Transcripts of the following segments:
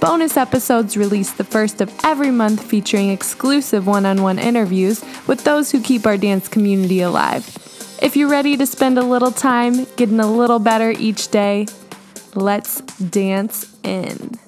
Bonus episodes released the first of every month featuring exclusive one on one interviews with those who keep our dance community alive. If you're ready to spend a little time getting a little better each day, let's dance in.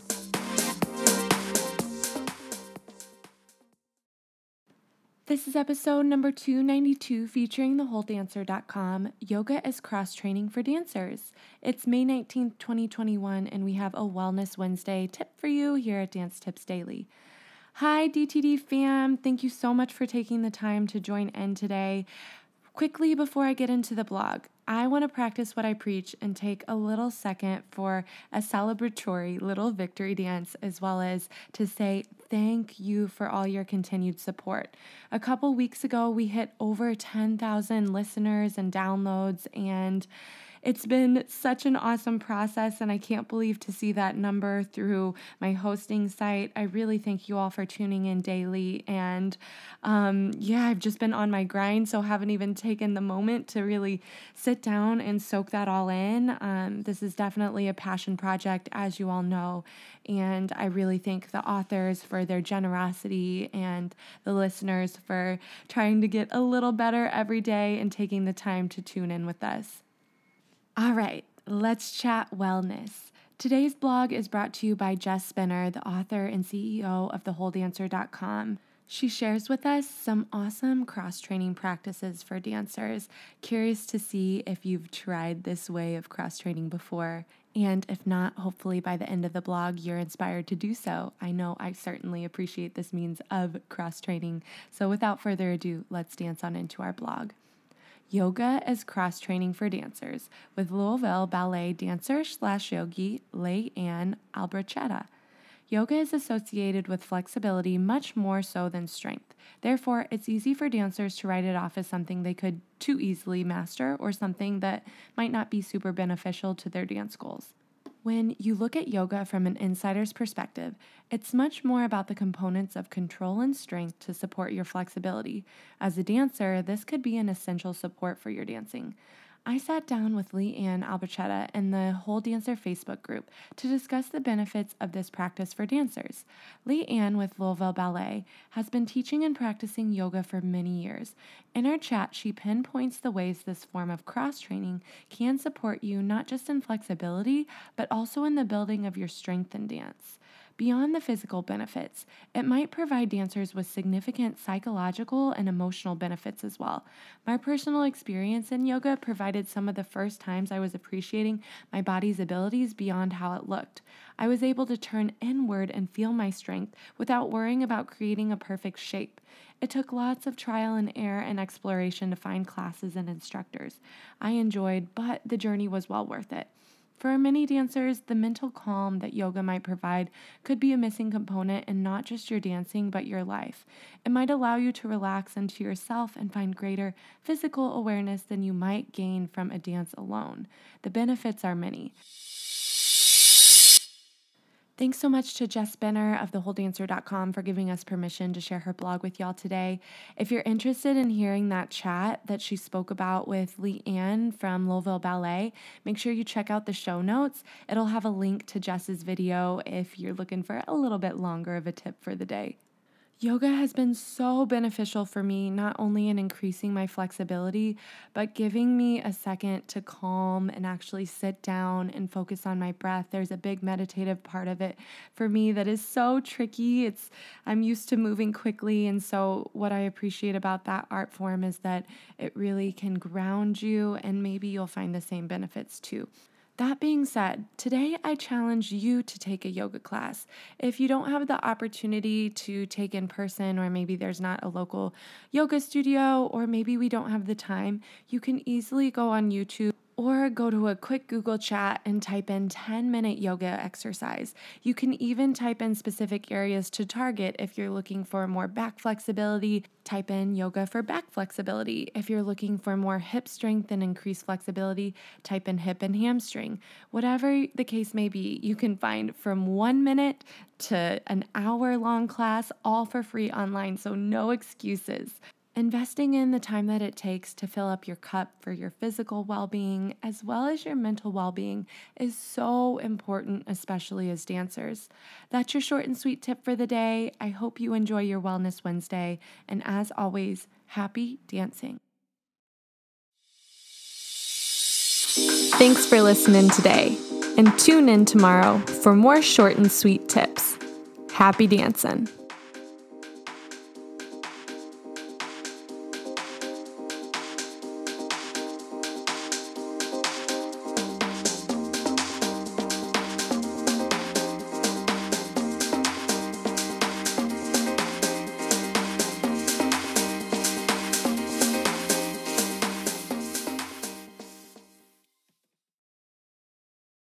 This is episode number 292 featuring thewholedancer.com Yoga as Cross Training for Dancers. It's May 19th, 2021, and we have a Wellness Wednesday tip for you here at Dance Tips Daily. Hi, DTD fam. Thank you so much for taking the time to join in today. Quickly, before I get into the blog, I want to practice what I preach and take a little second for a celebratory little victory dance, as well as to say thank you for all your continued support. A couple weeks ago, we hit over 10,000 listeners and downloads, and it's been such an awesome process, and I can't believe to see that number through my hosting site. I really thank you all for tuning in daily. And um, yeah, I've just been on my grind, so haven't even taken the moment to really sit down and soak that all in. Um, this is definitely a passion project, as you all know. And I really thank the authors for their generosity and the listeners for trying to get a little better every day and taking the time to tune in with us. All right, let's chat wellness. Today's blog is brought to you by Jess Spinner, the author and CEO of thewholedancer.com. She shares with us some awesome cross training practices for dancers. Curious to see if you've tried this way of cross training before. And if not, hopefully by the end of the blog, you're inspired to do so. I know I certainly appreciate this means of cross training. So without further ado, let's dance on into our blog. Yoga as Cross Training for Dancers with Louisville Ballet dancer slash yogi Leigh Ann Albrochetta. Yoga is associated with flexibility much more so than strength. Therefore, it's easy for dancers to write it off as something they could too easily master or something that might not be super beneficial to their dance goals. When you look at yoga from an insider's perspective, it's much more about the components of control and strength to support your flexibility. As a dancer, this could be an essential support for your dancing. I sat down with Leigh Ann Albrochetta and the Whole Dancer Facebook group to discuss the benefits of this practice for dancers. Leigh Ann with Louisville Ballet has been teaching and practicing yoga for many years. In our chat, she pinpoints the ways this form of cross training can support you not just in flexibility, but also in the building of your strength in dance. Beyond the physical benefits, it might provide dancers with significant psychological and emotional benefits as well. My personal experience in yoga provided some of the first times I was appreciating my body's abilities beyond how it looked. I was able to turn inward and feel my strength without worrying about creating a perfect shape. It took lots of trial and error and exploration to find classes and instructors I enjoyed, but the journey was well worth it. For many dancers, the mental calm that yoga might provide could be a missing component in not just your dancing, but your life. It might allow you to relax into yourself and find greater physical awareness than you might gain from a dance alone. The benefits are many. Thanks so much to Jess Spinner of thewholedancer.com for giving us permission to share her blog with y'all today. If you're interested in hearing that chat that she spoke about with Leigh Ann from Louisville Ballet, make sure you check out the show notes. It'll have a link to Jess's video if you're looking for a little bit longer of a tip for the day. Yoga has been so beneficial for me, not only in increasing my flexibility, but giving me a second to calm and actually sit down and focus on my breath. There's a big meditative part of it for me that is so tricky. It's I'm used to moving quickly, and so what I appreciate about that art form is that it really can ground you and maybe you'll find the same benefits too. That being said, today I challenge you to take a yoga class. If you don't have the opportunity to take in person, or maybe there's not a local yoga studio, or maybe we don't have the time, you can easily go on YouTube or go to a quick Google chat and type in 10 minute yoga exercise. You can even type in specific areas to target if you're looking for more back flexibility. Type in yoga for back flexibility. If you're looking for more hip strength and increased flexibility, type in hip and hamstring. Whatever the case may be, you can find from one minute to an hour long class all for free online, so no excuses. Investing in the time that it takes to fill up your cup for your physical well being as well as your mental well being is so important, especially as dancers. That's your short and sweet tip for the day. I hope you enjoy your Wellness Wednesday. And as always, happy dancing. Thanks for listening today. And tune in tomorrow for more short and sweet tips. Happy dancing.